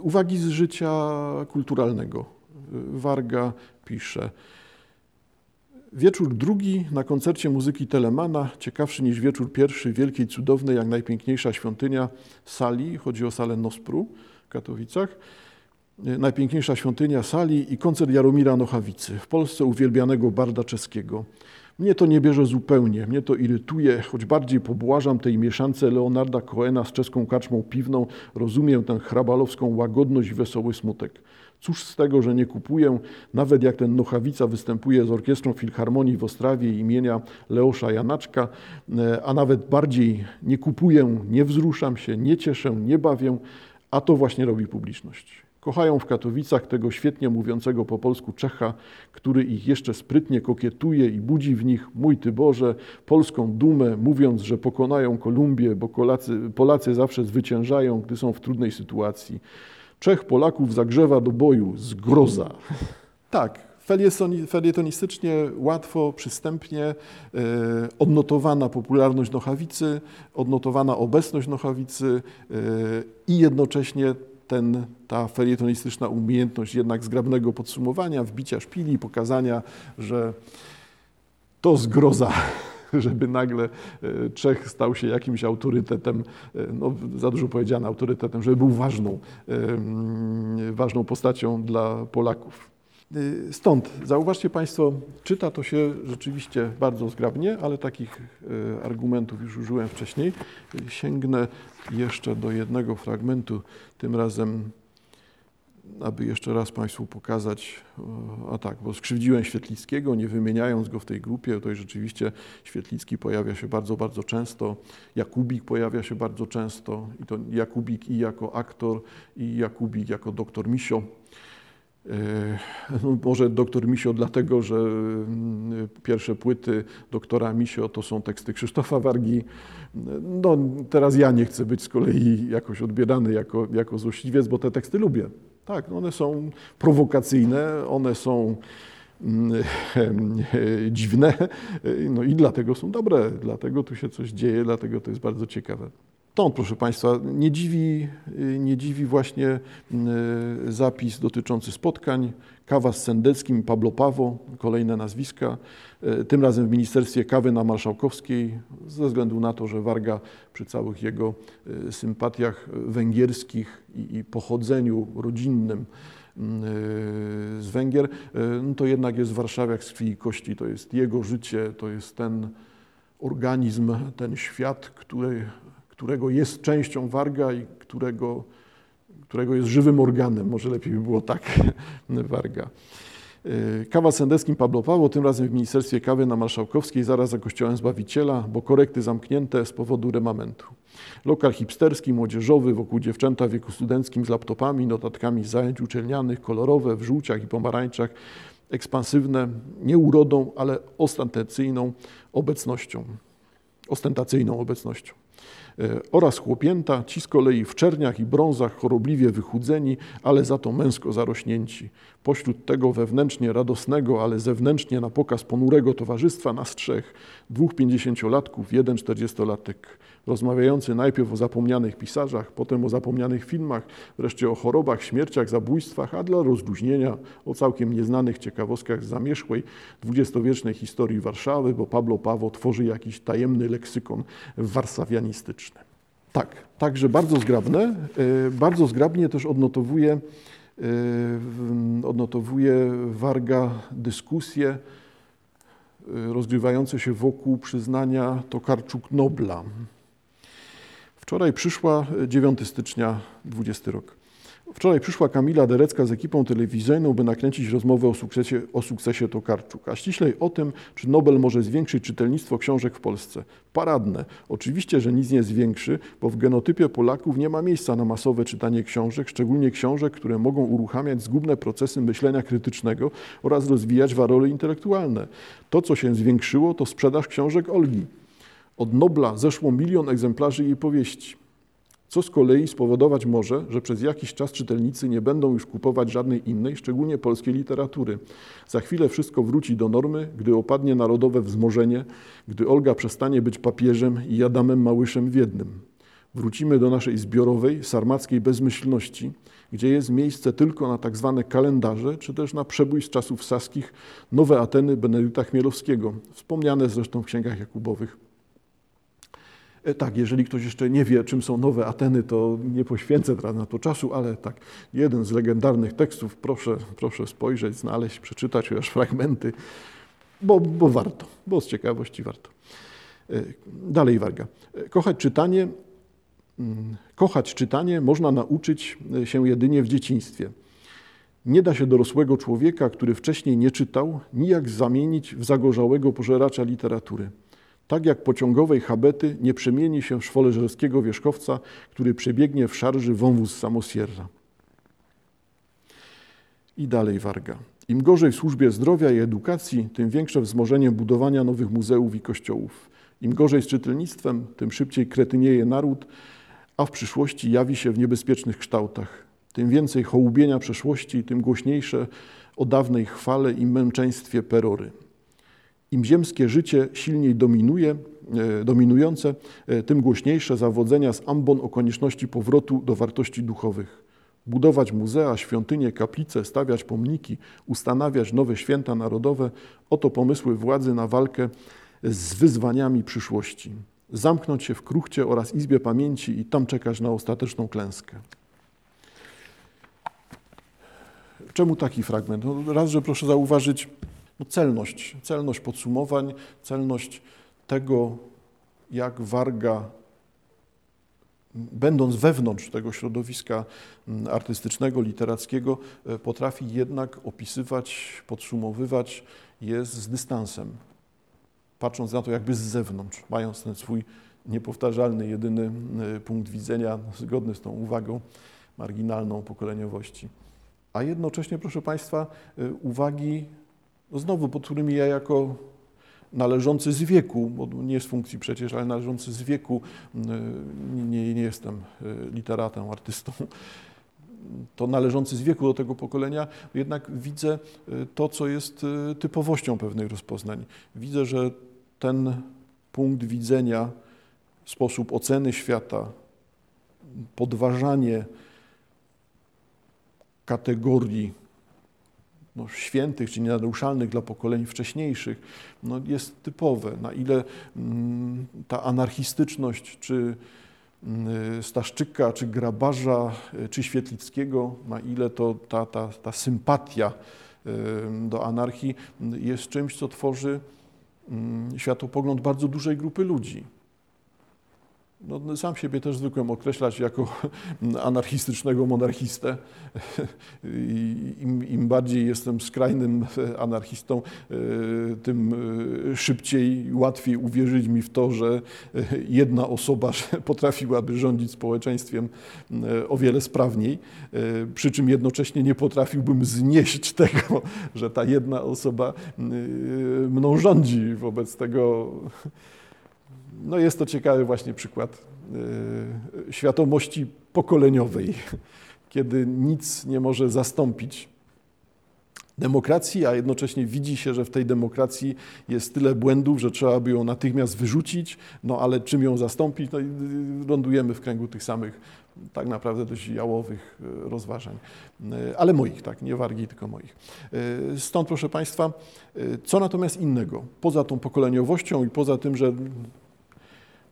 Uwagi z życia kulturalnego. Warga pisze. Wieczór drugi na koncercie muzyki Telemana, ciekawszy niż wieczór pierwszy, wielkiej, cudownej, jak najpiękniejsza świątynia sali, chodzi o salę Nospru w Katowicach, najpiękniejsza świątynia sali i koncert Jaromira Nochawicy, w Polsce uwielbianego barda czeskiego. Mnie to nie bierze zupełnie, mnie to irytuje, choć bardziej pobłażam tej mieszance Leonarda Coena z czeską kaczmą piwną, rozumiem tę hrabalowską łagodność i wesoły smutek. Cóż z tego, że nie kupuję, nawet jak ten Nochawica występuje z Orkiestrą Filharmonii w Ostrawie imienia Leosza Janaczka, e, a nawet bardziej nie kupuję, nie wzruszam się, nie cieszę, nie bawię, a to właśnie robi publiczność. Kochają w Katowicach tego świetnie mówiącego po polsku Czecha, który ich jeszcze sprytnie kokietuje i budzi w nich, mój Ty Boże, polską dumę, mówiąc, że pokonają Kolumbię, bo Polacy, Polacy zawsze zwyciężają, gdy są w trudnej sytuacji. Czech Polaków zagrzewa do boju, zgroza. Tak, felietonistycznie, łatwo, przystępnie e, odnotowana popularność Nochawicy, odnotowana obecność Nochawicy e, i jednocześnie ten, ta felietonistyczna umiejętność jednak zgrabnego podsumowania, wbicia szpili, pokazania, że to zgroza żeby nagle e, Czech stał się jakimś autorytetem, e, no za dużo powiedziane autorytetem, żeby był ważną, e, ważną postacią dla Polaków. Stąd, zauważcie Państwo, czyta to się rzeczywiście bardzo zgrabnie, ale takich argumentów już użyłem wcześniej. Sięgnę jeszcze do jednego fragmentu, tym razem aby jeszcze raz Państwu pokazać, a tak, bo skrzywdziłem Świetlickiego, nie wymieniając go w tej grupie, to rzeczywiście Świetlicki pojawia się bardzo, bardzo często, Jakubik pojawia się bardzo często i to Jakubik i jako aktor i Jakubik jako doktor Misio. E, no, może doktor Misio dlatego, że mm, pierwsze płyty doktora Misio to są teksty Krzysztofa Wargi. No, teraz ja nie chcę być z kolei jakoś odbierany jako, jako złośliwiec, bo te teksty lubię. Tak, one są prowokacyjne, one są mm, dziwne, no i dlatego są dobre, dlatego tu się coś dzieje, dlatego to jest bardzo ciekawe. Stąd, proszę Państwa, nie dziwi, nie dziwi właśnie mm, zapis dotyczący spotkań. Kawa z Sendeckim, Pablo Pawo, kolejne nazwiska. E, tym razem w Ministerstwie Kawy na Marszałkowskiej, ze względu na to, że Warga przy całych jego sympatiach węgierskich i pochodzeniu rodzinnym z Węgier, no to jednak jest warszawiak z krwi i kości. To jest jego życie, to jest ten organizm, ten świat, który którego jest częścią warga i którego, którego jest żywym organem. Może lepiej by było tak warga. E, kawa Sendeskim Pablo Paweł, tym razem w Ministerstwie Kawy na Marszałkowskiej, zaraz za Kościołem Zbawiciela, bo korekty zamknięte z powodu remamentu. Lokal hipsterski, młodzieżowy, wokół dziewczęta w wieku studenckim z laptopami, notatkami z zajęć uczelnianych, kolorowe, w żółciach i pomarańczach, ekspansywne, nie urodą, ale ostentacyjną obecnością. Ostentacyjną obecnością. E, oraz chłopięta, ci z kolei w czerniach i brązach chorobliwie wychudzeni, ale za to męsko zarośnięci. Pośród tego wewnętrznie radosnego, ale zewnętrznie na pokaz ponurego towarzystwa nas trzech, dwóch pięćdziesięciolatków, jeden czterdziestolatek, rozmawiający najpierw o zapomnianych pisarzach, potem o zapomnianych filmach, wreszcie o chorobach, śmierciach, zabójstwach, a dla rozluźnienia o całkiem nieznanych ciekawostkach z zamierzchłej dwudziestowiecznej historii Warszawy, bo Pablo Pawo tworzy jakiś tajemny leksykon warszawianistyczny. Tak, także bardzo zgrabne, e, bardzo zgrabnie też odnotowuje, e, odnotowuje Warga dyskusje e, rozgrywające się wokół przyznania Tokarczuk Nobla. Wczoraj przyszła 9 e, stycznia 20 rok. Wczoraj przyszła Kamila Derecka z ekipą telewizyjną, by nakręcić rozmowę o sukcesie, o sukcesie Tokarczuk, a ściślej o tym, czy Nobel może zwiększyć czytelnictwo książek w Polsce. Paradne. Oczywiście, że nic nie zwiększy, bo w genotypie Polaków nie ma miejsca na masowe czytanie książek, szczególnie książek, które mogą uruchamiać zgubne procesy myślenia krytycznego oraz rozwijać warory intelektualne. To, co się zwiększyło, to sprzedaż książek Olgi. Od Nobla zeszło milion egzemplarzy jej powieści, co z kolei spowodować może, że przez jakiś czas czytelnicy nie będą już kupować żadnej innej, szczególnie polskiej literatury. Za chwilę wszystko wróci do normy, gdy opadnie narodowe wzmożenie, gdy Olga przestanie być papieżem i Adamem Małyszem w jednym. Wrócimy do naszej zbiorowej, sarmackiej bezmyślności, gdzie jest miejsce tylko na tak kalendarze, czy też na przebój z czasów saskich Nowe Ateny Benedykta Chmielowskiego, wspomniane zresztą w księgach Jakubowych. E, tak, jeżeli ktoś jeszcze nie wie, czym są nowe Ateny, to nie poświęcę teraz na to czasu, ale tak, jeden z legendarnych tekstów, proszę, proszę spojrzeć, znaleźć, przeczytać chociaż fragmenty, bo, bo warto, bo z ciekawości warto. E, dalej Warga. E, kochać czytanie, mm, kochać czytanie można nauczyć się jedynie w dzieciństwie. Nie da się dorosłego człowieka, który wcześniej nie czytał, nijak zamienić w zagorzałego pożeracza literatury. Tak jak pociągowej habety nie przemieni się w szwoleżerskiego wierzchowca, który przebiegnie w szarży wąwóz samosierra. I dalej Warga. Im gorzej w służbie zdrowia i edukacji, tym większe wzmożenie budowania nowych muzeów i kościołów. Im gorzej z czytelnictwem, tym szybciej kretynieje naród, a w przyszłości jawi się w niebezpiecznych kształtach. Tym więcej hołubienia przeszłości, tym głośniejsze o dawnej chwale i męczeństwie perory. Im ziemskie życie silniej dominuje, e, dominujące, e, tym głośniejsze zawodzenia z ambon o konieczności powrotu do wartości duchowych. Budować muzea, świątynie, kaplice, stawiać pomniki, ustanawiać nowe święta narodowe oto pomysły władzy na walkę z wyzwaniami przyszłości. Zamknąć się w kruchcie oraz izbie pamięci i tam czekać na ostateczną klęskę. Czemu taki fragment? No raz, że proszę zauważyć, no celność, celność podsumowań, celność tego, jak Warga, będąc wewnątrz tego środowiska mm, artystycznego, literackiego, e, potrafi jednak opisywać, podsumowywać je z dystansem, patrząc na to jakby z zewnątrz, mając ten swój niepowtarzalny, jedyny e, punkt widzenia, zgodny z tą uwagą marginalną pokoleniowości. A jednocześnie, proszę Państwa, e, uwagi no znowu, pod którymi ja jako należący z wieku, bo nie z funkcji przecież, ale należący z wieku, nie, nie jestem e, literatem, artystą, to należący z wieku do tego pokolenia, jednak widzę e, to, co jest e, typowością pewnych rozpoznań. Widzę, że ten punkt widzenia, sposób oceny świata, podważanie kategorii no, świętych czy nienaruszalnych dla pokoleń wcześniejszych, no, jest typowe. Na ile mm, ta anarchistyczność, czy mm, Staszczyka, czy Grabarza, czy Świetlickiego, na ile to ta, ta, ta sympatia do anarchii jest czymś, co tworzy mm, światopogląd bardzo dużej grupy ludzi. No, sam siebie też zwykłem określać jako anarchistycznego monarchistę. Im, Im, bardziej jestem skrajnym anarchistą, e, tym e, szybciej łatwiej uwierzyć mi w to, że e, jedna osoba potrafiłaby rządzić społeczeństwem o wiele sprawniej, przy czym jednocześnie nie potrafiłbym znieść tego, że ta jedna osoba mną rządzi. Wobec tego no jest to ciekawy właśnie przykład y, świadomości pokoleniowej, kiedy nic nie może zastąpić demokracji, a jednocześnie widzi się, że w tej demokracji jest tyle błędów, że trzeba by ją natychmiast wyrzucić, no ale czym ją zastąpić? No i y, lądujemy w kręgu tych samych tak naprawdę dość jałowych y, rozważań, ale moich, tak, nie wargi, tylko moich. Stąd, proszę Państwa, co natomiast innego, poza tą pokoleniowością i poza tym, że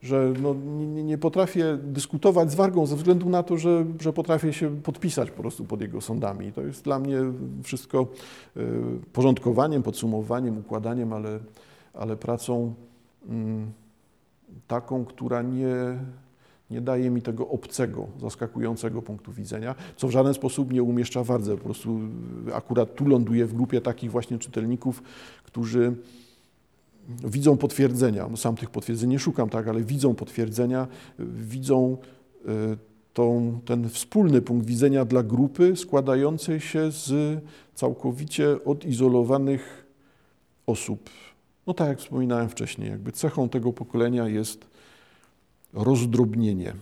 że no, nie, nie, potrafię dyskutować z Wargą ze względu na to, że, że potrafię się podpisać po prostu pod jego sądami. To jest dla mnie wszystko y, porządkowaniem, podsumowaniem, układaniem, ale, ale pracą mm, taką, która nie, nie daje mi tego obcego, zaskakującego punktu widzenia, co w żaden sposób nie umieszcza Wardze. Po prostu akurat tu ląduję w grupie takich właśnie czytelników, którzy widzą potwierdzenia. No sam tych potwierdzeń nie szukam, tak, ale widzą potwierdzenia, widzą e, tą, ten wspólny punkt widzenia dla grupy składającej się z całkowicie odizolowanych osób. No tak jak wspominałem wcześniej, jakby cechą tego pokolenia jest rozdrobnienie,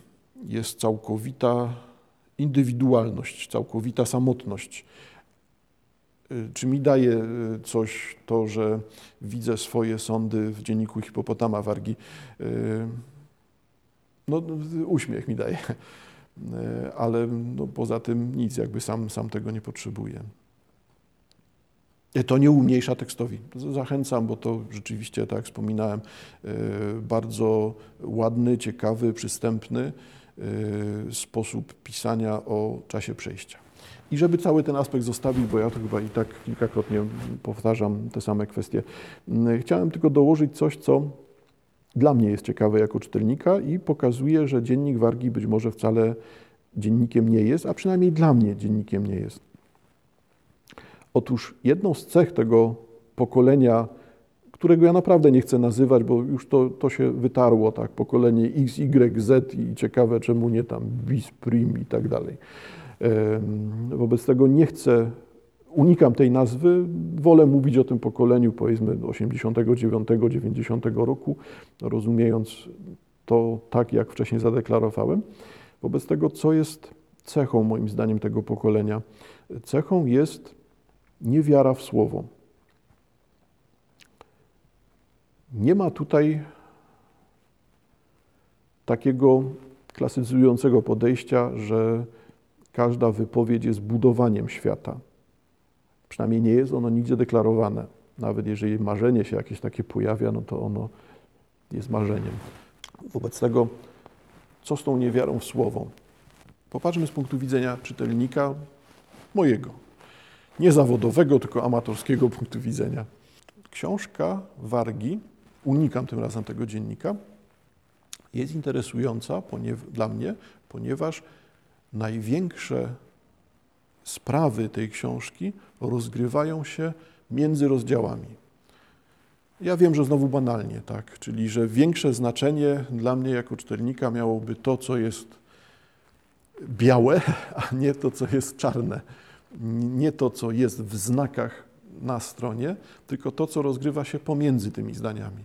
jest całkowita indywidualność, całkowita samotność. Y, czy mi daje y, coś to, że widzę swoje sądy w dzienniku Hipopotama Wargi? Y, No, uśmiech mi daje, ale no, poza tym nic, jakby sam, sam tego nie potrzebuję. To nie umniejsza tekstowi. Zachęcam, bo to rzeczywiście, tak jak wspominałem, bardzo ładny, ciekawy, przystępny sposób pisania o czasie przejścia. I żeby cały ten aspekt zostawić, bo ja to chyba i tak kilkakrotnie powtarzam te same kwestie, mm, chciałem tylko dołożyć coś, co dla mnie jest ciekawe jako czytelnika i pokazuje, że dziennik Wargi być może wcale dziennikiem nie jest, a przynajmniej dla mnie dziennikiem nie jest. Otóż jedną z cech tego pokolenia, którego ja naprawdę nie chcę nazywać, bo już to, to się wytarło, tak, pokolenie X, Y, Z i ciekawe czemu nie tam bis, prim i tak dalej Wobec tego nie chcę, unikam tej nazwy, wolę mówić o tym pokoleniu powiedzmy 89-90 roku, rozumiejąc to tak, jak wcześniej zadeklarowałem. Wobec tego, co jest cechą moim zdaniem tego pokolenia? Cechą jest niewiara w słowo. Nie ma tutaj takiego klasyzującego podejścia, że każda wypowiedź jest budowaniem świata. Przynajmniej nie jest ono nigdzie deklarowane. Nawet jeżeli marzenie się jakieś takie pojawia, no to ono jest marzeniem. Wobec tego, co z tą niewiarą w słowo? Popatrzmy z punktu widzenia czytelnika mojego. Nie zawodowego, tylko amatorskiego punktu widzenia. Książka Wargi, unikam tym razem tego dziennika, jest interesująca dla mnie, ponieważ największe sprawy tej książki rozgrywają się między rozdziałami. Ja wiem, że znowu banalnie, tak, czyli że większe znaczenie dla mnie jako czytelnika miałoby to, co jest białe, a nie to, co jest czarne. Nie to, co jest w znakach na stronie, tylko to, co rozgrywa się pomiędzy tymi zdaniami.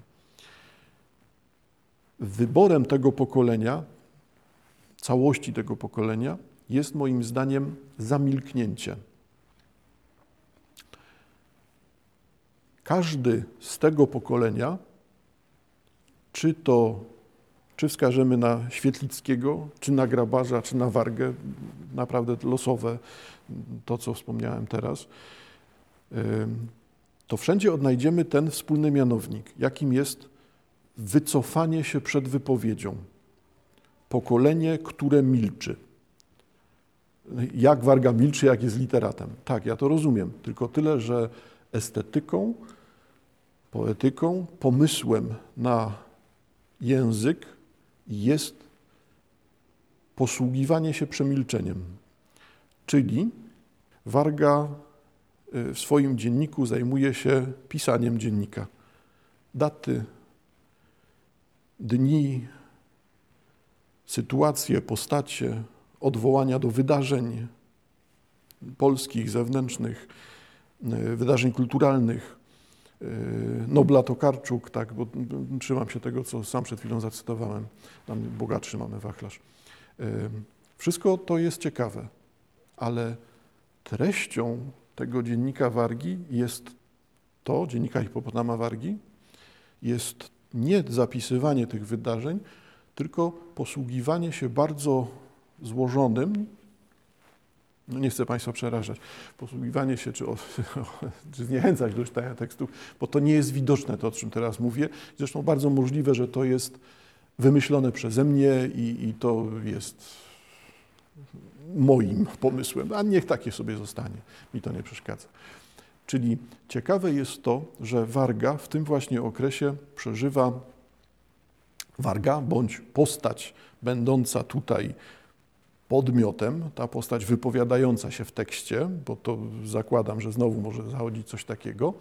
Wyborem tego pokolenia całości tego pokolenia jest moim zdaniem zamilknięcie. Każdy z tego pokolenia, czy to, czy wskażemy na Świetlickiego, czy na Grabarza, czy na Wargę, naprawdę losowe, to co wspomniałem teraz, to wszędzie odnajdziemy ten wspólny mianownik, jakim jest wycofanie się przed wypowiedzią pokolenie, które milczy. Jak Warga milczy, jak jest literatem. Tak, ja to rozumiem. Tylko tyle, że estetyką, poetyką, pomysłem na język jest posługiwanie się przemilczeniem. Czyli Warga y, w swoim dzienniku zajmuje się pisaniem dziennika. Daty, dni, sytuacje, postacie, odwołania do wydarzeń polskich, zewnętrznych, e, wydarzeń kulturalnych. E, Nobla Tokarczuk, tak, bo trzymam się tego, co sam przed chwilą zacytowałem. Tam bogatszy mamy wachlarz. E, wszystko to jest ciekawe, ale treścią tego dziennika Wargi jest to, dziennika Hipopotama Wargi, jest nie zapisywanie tych wydarzeń, tylko posługiwanie się bardzo złożonym, no nie chcę Państwa przerażać, posługiwanie się czy, o, czy zniechęcać do czytania tekstów, bo to nie jest widoczne to, o czym teraz mówię. Zresztą bardzo możliwe, że to jest wymyślone przeze mnie i, i to jest moim pomysłem, a niech takie sobie zostanie, mi to nie przeszkadza. Czyli ciekawe jest to, że Warga w tym właśnie okresie przeżywa warga bądź postać będąca tutaj podmiotem, ta postać wypowiadająca się w tekście, bo to zakładam, że znowu może zachodzić coś takiego,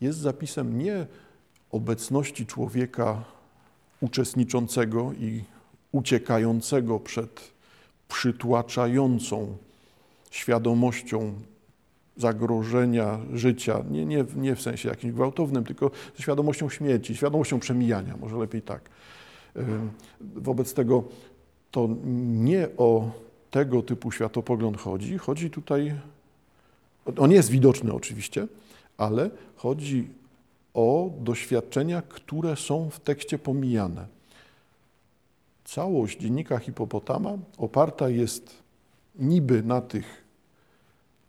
jest zapisem nie obecności człowieka uczestniczącego i uciekającego przed przytłaczającą świadomością zagrożenia życia, nie, nie, nie w sensie jakimś gwałtownym, tylko ze świadomością śmierci, świadomością przemijania, może lepiej tak. Wobec tego to nie o tego typu światopogląd chodzi. Chodzi tutaj, on jest widoczny oczywiście, ale chodzi o doświadczenia, które są w tekście pomijane. całość dziennika hipopotama oparta jest niby na tych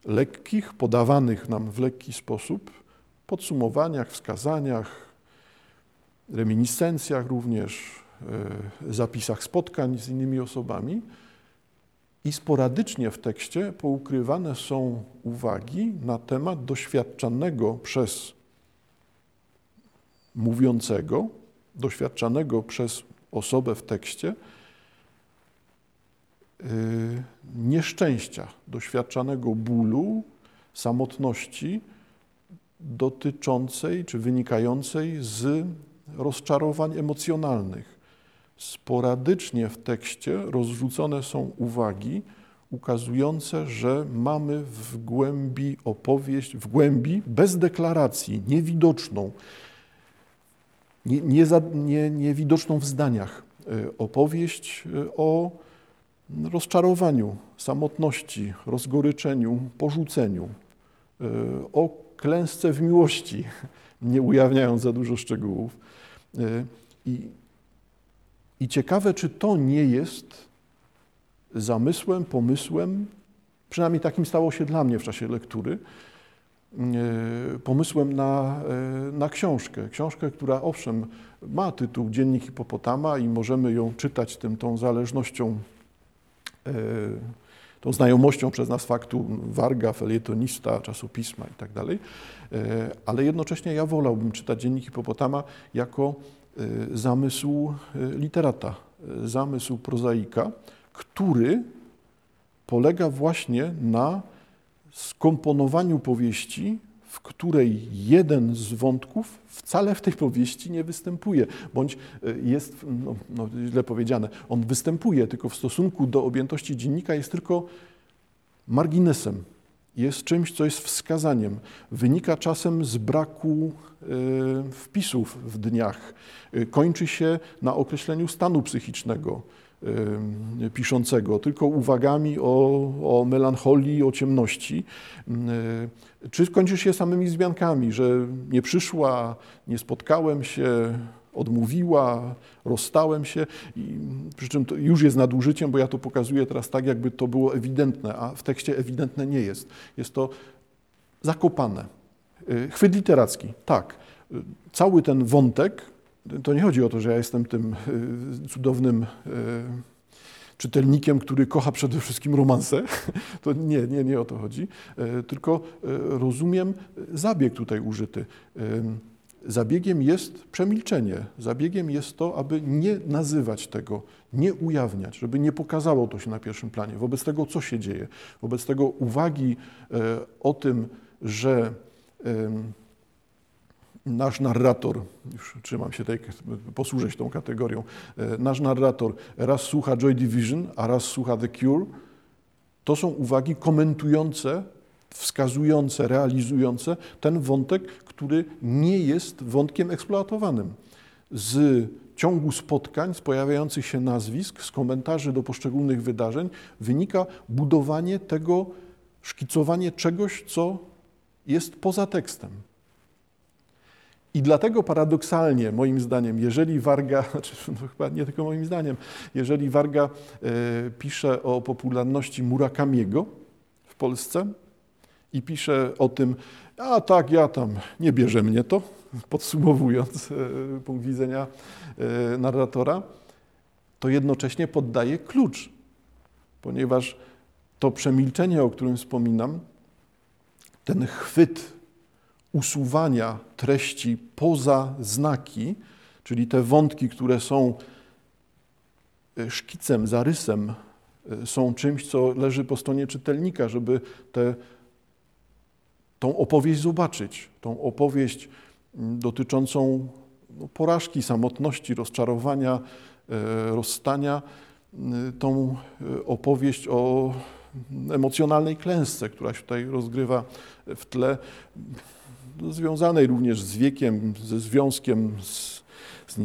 lekkich, podawanych nam w lekki sposób podsumowaniach, wskazaniach, reminiscencjach również, e, zapisach spotkań z innymi osobami. I sporadycznie w tekście poukrywane są uwagi na temat doświadczanego przez mówiącego, doświadczanego przez osobę w tekście, nieszczęścia, doświadczanego bólu, samotności dotyczącej czy wynikającej z rozczarowań emocjonalnych. Sporadycznie w tekście rozrzucone są uwagi ukazujące, że mamy w głębi opowieść, w głębi bez deklaracji, niewidoczną, nie, nie, nie, niewidoczną w zdaniach e, opowieść e, o rozczarowaniu, samotności, rozgoryczeniu, porzuceniu, e, o klęsce w miłości, nie ujawniając za dużo szczegółów. I, I ciekawe, czy to nie jest zamysłem, pomysłem, przynajmniej takim stało się dla mnie w czasie lektury, E, pomysłem na, e, na książkę. Książkę, która owszem ma tytuł Dziennik Hipopotama i możemy ją czytać tym, tą zależnością, e, tą znajomością przez nas faktu warga, felietonista, czasopisma i tak dalej, ale jednocześnie ja wolałbym czytać Dziennik Hipopotama jako zamysł literata, zamysł prozaika, który polega właśnie na skomponowaniu powieści, w której jeden z wątków wcale w tej powieści nie występuje, bądź e, jest, no, no, źle powiedziane, on występuje, tylko w stosunku do objętości dziennika jest tylko marginesem, jest czymś, co jest wskazaniem. Wynika czasem z braku y, wpisów w dniach, y, kończy się na określeniu stanu psychicznego piszącego, tylko uwagami o, o melancholii, o ciemności. Czy skończy się samymi wzmiankami, że nie przyszła, nie spotkałem się, odmówiła, rozstałem się, I, przy czym to już jest nadużyciem, bo ja to pokazuję teraz tak, jakby to było ewidentne, a w tekście ewidentne nie jest. Jest to zakopane. Y, chwyt literacki, tak. Y, cały ten wątek to nie chodzi o to, że ja jestem tym e, cudownym e, czytelnikiem, który kocha przede wszystkim romanse. To nie, nie, nie o to chodzi. E, tylko rozumiem zabieg tutaj użyty. Zabiegiem jest przemilczenie. Zabiegiem jest to, aby nie nazywać tego, nie ujawniać, żeby nie pokazało to się na pierwszym planie. Wobec tego, co się dzieje, wobec tego uwagi o tym, że nasz narrator, już trzymam się tej, posłużę się tą kategorią, e, nasz narrator raz słucha Joy Division, a raz słucha The Cure, to są uwagi komentujące, wskazujące, realizujące ten wątek, który nie jest wątkiem eksploatowanym. Z ciągu spotkań, z pojawiających się nazwisk, z komentarzy do poszczególnych wydarzeń wynika budowanie tego, szkicowanie czegoś, co jest poza tekstem. I dlatego paradoksalnie, moim zdaniem, jeżeli Warga, znaczy, no chyba nie tylko moim zdaniem, jeżeli Warga e, pisze o popularności Murakamiego w Polsce i pisze o tym, a tak, ja tam, nie bierze mnie to, podsumowując e, punkt widzenia e, narratora, to jednocześnie poddaje klucz, ponieważ to przemilczenie, o którym wspominam, ten chwyt usuwania treści poza znaki, czyli te wątki, które są e, szkicem, zarysem, e, są czymś, co leży po stronie czytelnika, żeby tę tą opowieść zobaczyć, tą opowieść mm, dotyczącą no, porażki, samotności, rozczarowania, e, rozstania, tą opowieść o emocjonalnej klęsce, która się tutaj rozgrywa w tle związanej również z wiekiem, ze związkiem z, z,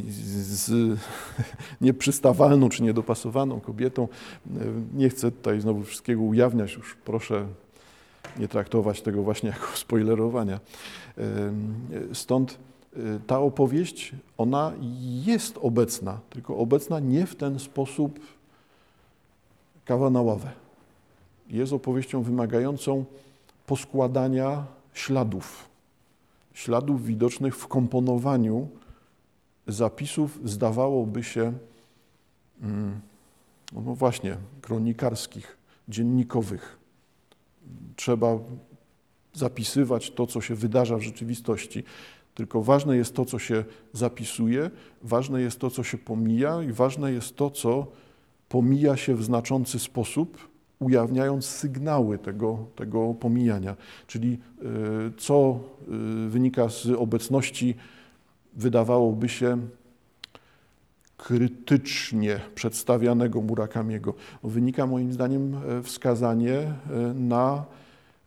z nieprzystawalną czy niedopasowaną kobietą. Nie chcę tutaj znowu wszystkiego ujawniać, już proszę nie traktować tego właśnie jako spoilerowania. Stąd ta opowieść, ona jest obecna, tylko obecna nie w ten sposób kawa na ławę. Jest opowieścią wymagającą poskładania śladów. Śladów widocznych w komponowaniu zapisów, zdawałoby się, mm, no właśnie, kronikarskich, dziennikowych. Trzeba zapisywać to, co się wydarza w rzeczywistości. Tylko ważne jest to, co się zapisuje, ważne jest to, co się pomija, i ważne jest to, co pomija się w znaczący sposób, ujawniając sygnały tego, tego pomijania. Czyli y, co y, wynika z obecności, wydawałoby się, krytycznie przedstawianego Murakamiego. Wynika moim zdaniem e, wskazanie e, na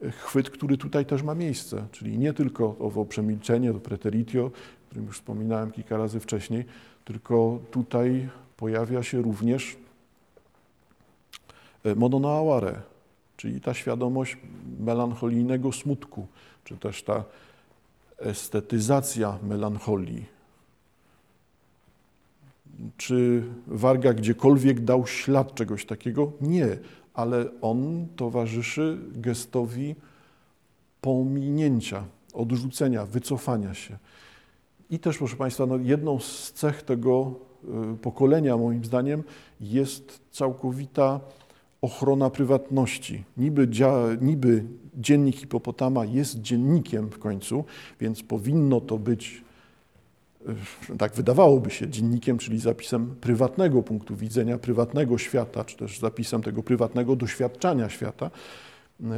chwyt, który tutaj też ma miejsce, czyli nie tylko owo przemilczenie, to preteritio, o którym już wspominałem kilka razy wcześniej, tylko tutaj pojawia się również e, mononoaware, czyli ta świadomość melancholijnego smutku, czy też ta estetyzacja melancholii. Czy Warga gdziekolwiek dał ślad czegoś takiego? Nie ale on towarzyszy gestowi pominięcia, odrzucenia, wycofania się. I też, proszę Państwa, no jedną z cech tego y, pokolenia, moim zdaniem, jest całkowita ochrona prywatności. Niby, dzia, niby dziennik hipopotama jest dziennikiem w końcu, więc powinno to być E, tak wydawałoby się, dziennikiem, czyli zapisem prywatnego punktu widzenia, prywatnego świata, czy też zapisem tego prywatnego doświadczania świata. E,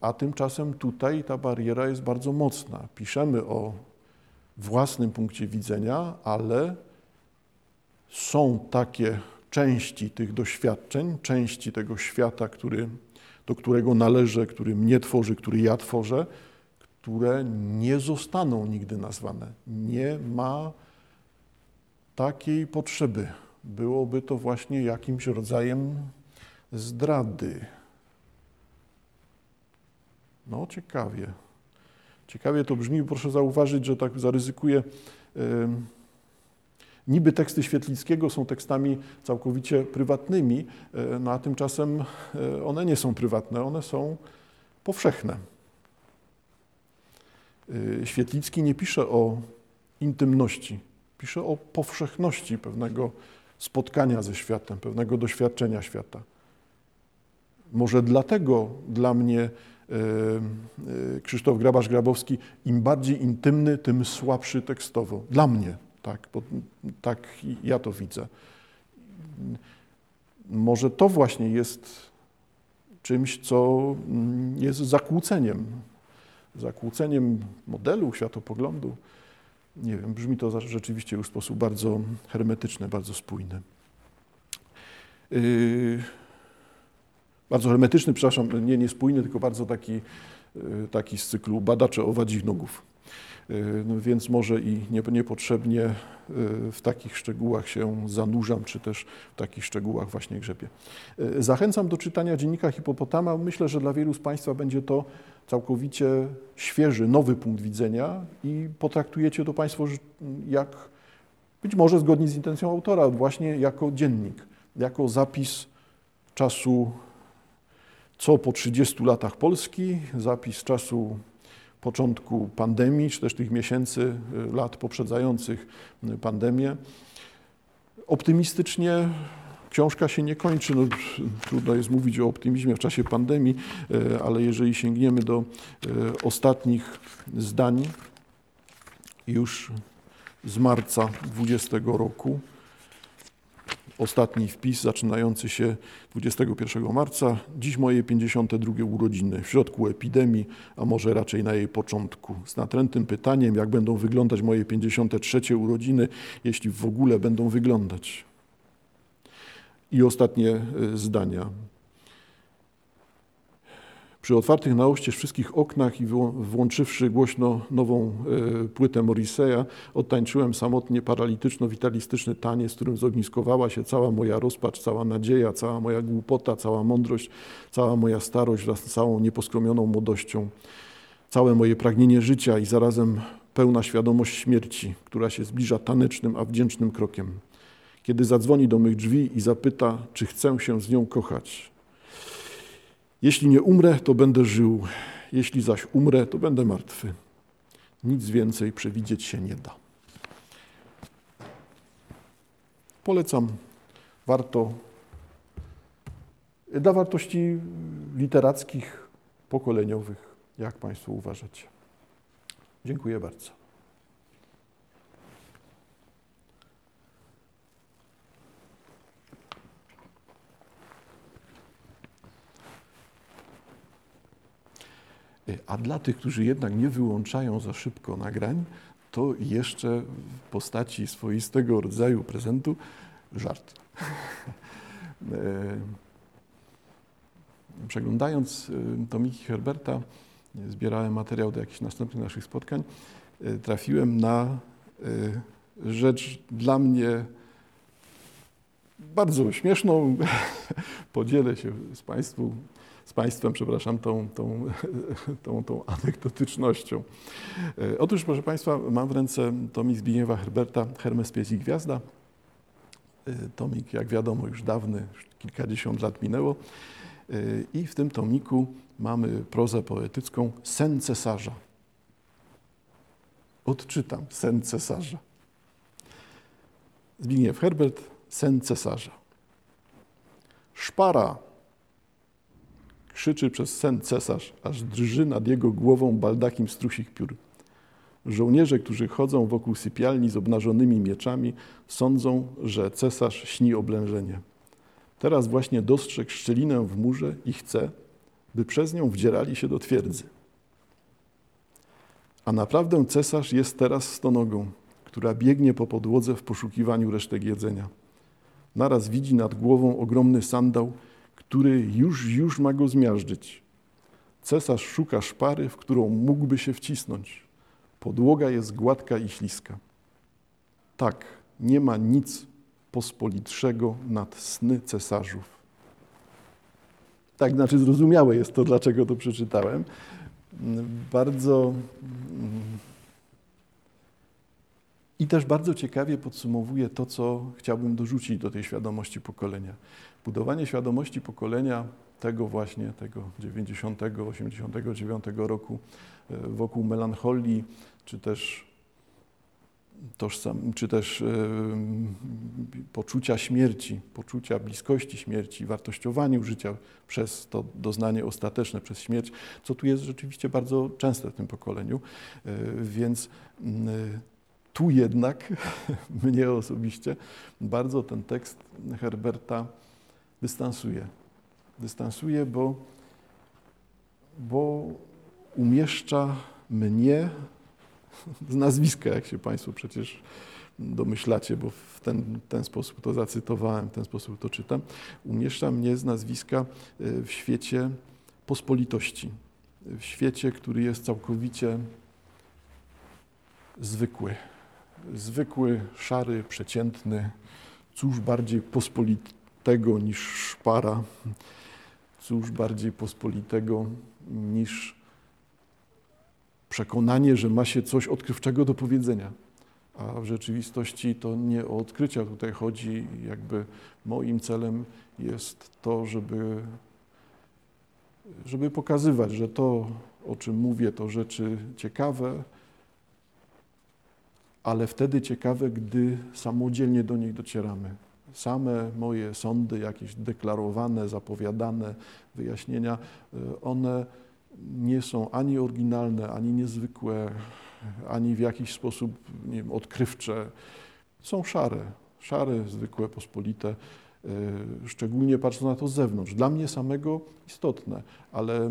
a tymczasem tutaj ta bariera jest bardzo mocna. Piszemy o własnym punkcie widzenia, ale są takie części tych doświadczeń, części tego świata, który, do którego należę, który mnie tworzy, który ja tworzę, które nie zostaną nigdy nazwane. Nie ma takiej potrzeby. Byłoby to właśnie jakimś rodzajem zdrady. No, ciekawie. Ciekawie to brzmi. Proszę zauważyć, że tak zaryzykuję. Niby teksty Świetlickiego są tekstami całkowicie prywatnymi, e, no a tymczasem e, one nie są prywatne, one są powszechne. Y, Świetlicki nie pisze o intymności, pisze o powszechności pewnego spotkania ze światem, pewnego doświadczenia świata. Może dlatego dla mnie Krzysztof Grabasz-Grabowski im bardziej intymny, tym słabszy tekstowo. Dla mnie, tak, bo tak ja to widzę. Może to właśnie jest czymś, co jest zakłóceniem zakłóceniem modelu, światopoglądu. Nie wiem, brzmi to rzeczywiście już w sposób bardzo hermetyczny, bardzo spójny. Yy, bardzo hermetyczny, przepraszam, nie niespójny, tylko bardzo taki, yy, taki z cyklu badacze owadzi nogów. Y, no więc może i niepotrzebnie y, w takich szczegółach się zanurzam, czy też w takich szczegółach właśnie grzebię. Y, zachęcam do czytania dziennika Hipopotama. Myślę, że dla wielu z Państwa będzie to całkowicie świeży, nowy punkt widzenia i potraktujecie to Państwo jak, być może zgodnie z intencją autora, właśnie jako dziennik, jako zapis czasu co po 30 latach Polski, zapis czasu początku pandemii, czy też tych miesięcy, y, lat poprzedzających y, pandemię. Optymistycznie książka się nie kończy. No, trudno jest mówić o optymizmie w czasie pandemii, y, ale jeżeli sięgniemy do ostatnich zdań już z marca 2020 roku, ostatni wpis zaczynający się 21 marca. Dziś moje 52 urodziny, w środku epidemii, a może raczej na jej początku. Z natrętym pytaniem, jak będą wyglądać moje 53 urodziny, jeśli w ogóle będą wyglądać. I ostatnie e, zdania. Przy otwartych na oścież wszystkich oknach i włączywszy głośno nową e, płytę Morriseya, odtańczyłem samotnie paralityczno-witalistyczny taniec, którym zogniskowała się cała moja rozpacz, cała nadzieja, cała moja głupota, cała mądrość, cała moja starość wraz z całą nieposkromioną młodością, całe moje pragnienie życia i zarazem pełna świadomość śmierci, która się zbliża tanecznym, a wdzięcznym krokiem. Kiedy zadzwoni do mych drzwi i zapyta, czy chcę się z nią kochać. Jeśli nie umrę, to będę żył, jeśli zaś umrę, to będę martwy. Nic więcej przewidzieć się nie da. Polecam. Warto dla wartości literackich, pokoleniowych, jak Państwo uważacie. Dziękuję bardzo. A dla tych, którzy jednak nie wyłączają za szybko nagrań, to jeszcze w postaci swoistego rodzaju prezentu żart. E, przeglądając y, tomiki Herberta, zbierałem materiał do jakichś następnych naszych spotkań, y, trafiłem na y, rzecz dla mnie bardzo śmieszną. Podzielę się z, Państwu, z Państwem, przepraszam, tą, tą, tą, tą anegdotycznością. Otóż, proszę Państwa, mam w ręce tomik Zbigniewa Herberta Hermes Pies i Gwiazda. Tomik, jak wiadomo, już dawny, już kilkadziesiąt lat minęło. I w tym tomiku mamy prozę poetycką Sen cesarza. Odczytam Sen cesarza. Zbigniew Herbert, Sen cesarza. Szpara! Krzyczy przez sen cesarz, aż drży nad jego głową baldakiem strusich piór. Żołnierze, którzy chodzą wokół sypialni z obnażonymi mieczami, sądzą, że cesarz śni oblężenie. Teraz właśnie dostrzegł szczelinę w murze i chce, by przez nią wdzierali się do twierdzy. A naprawdę cesarz jest teraz stonogą, która biegnie po podłodze w poszukiwaniu resztek jedzenia. Naraz widzi nad głową ogromny sandał, który już, już ma go zmiażdżyć. Cesarz szuka szpary, w którą mógłby się wcisnąć. Podłoga jest gładka i śliska. Tak, nie ma nic pospolitszego nad sny cesarzów. Tak, znaczy zrozumiałe jest to, dlaczego to przeczytałem. Bardzo i też bardzo ciekawie podsumowuje to, co chciałbym dorzucić do tej świadomości pokolenia. Budowanie świadomości pokolenia tego właśnie, tego 90, 89 roku e, wokół melancholii, czy też tożsam, czy też poczucia śmierci, poczucia bliskości śmierci, wartościowaniu życia przez to doznanie ostateczne, przez śmierć, co tu jest rzeczywiście bardzo częste w tym pokoleniu. E, więc tu jednak mnie osobiście bardzo ten tekst Herberta dystansuje. Dystansuje, bo, bo umieszcza mnie z nazwiska, jak się Państwo przecież domyślacie, bo w ten, ten sposób to zacytowałem, w ten sposób to czytam, umieszcza mnie z nazwiska e, w świecie pospolitości, w świecie, który jest całkowicie zwykły. Zwykły, szary, przeciętny, cóż bardziej pospolitego niż szpara, cóż bardziej pospolitego niż przekonanie, że ma się coś odkrywczego do powiedzenia. A w rzeczywistości to nie o odkrycia tutaj chodzi. Jakby moim celem jest to, żeby, żeby pokazywać, że to, o czym mówię, to rzeczy ciekawe, ale wtedy ciekawe, gdy samodzielnie do nich docieramy. Same moje sądy, jakieś deklarowane, zapowiadane wyjaśnienia, one nie są ani oryginalne, ani niezwykłe, ani w jakiś sposób nie wiem, odkrywcze. Są szare, szare, zwykłe, pospolite, e, szczególnie patrząc na to z zewnątrz. Dla mnie samego istotne, ale,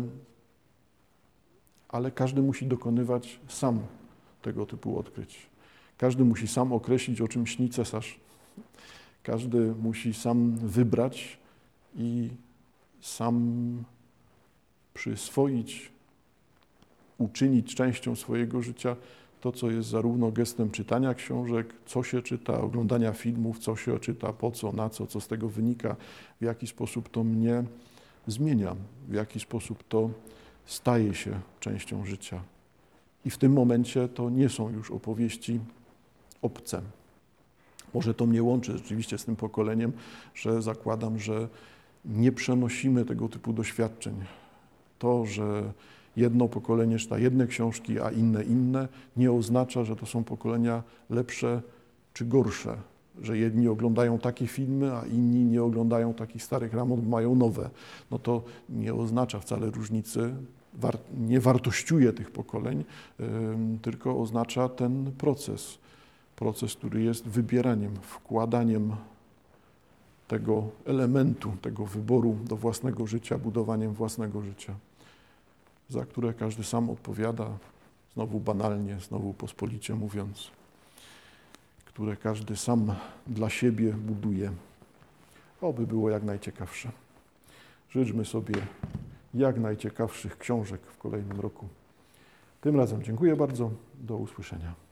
ale każdy musi dokonywać sam tego typu odkryć. Każdy musi sam określić, o czym śni cesarz. Każdy musi sam wybrać i sam przyswoić, uczynić częścią swojego życia to, co jest zarówno gestem czytania książek, co się czyta, oglądania filmów, co się czyta, po co, na co, co z tego wynika, w jaki sposób to mnie zmienia, w jaki sposób to staje się częścią życia. I w tym momencie to nie są już opowieści obce. Może to mnie łączy rzeczywiście z tym pokoleniem, że zakładam, że nie przenosimy tego typu doświadczeń. To, że jedno pokolenie czyta jedne książki, a inne inne, nie oznacza, że to są pokolenia lepsze czy gorsze. Że jedni oglądają takie filmy, a inni nie oglądają takich starych ram, mają nowe. No to nie oznacza wcale różnicy, nie wartościuje tych pokoleń, tylko oznacza ten proces. Proces, który jest wybieraniem, wkładaniem tego elementu, tego wyboru do własnego życia, budowaniem własnego życia, za które każdy sam odpowiada, znowu banalnie, znowu pospolicie mówiąc, które każdy sam dla siebie buduje. Oby było jak najciekawsze. Życzmy sobie jak najciekawszych książek w kolejnym roku. Tym razem dziękuję bardzo. Do usłyszenia.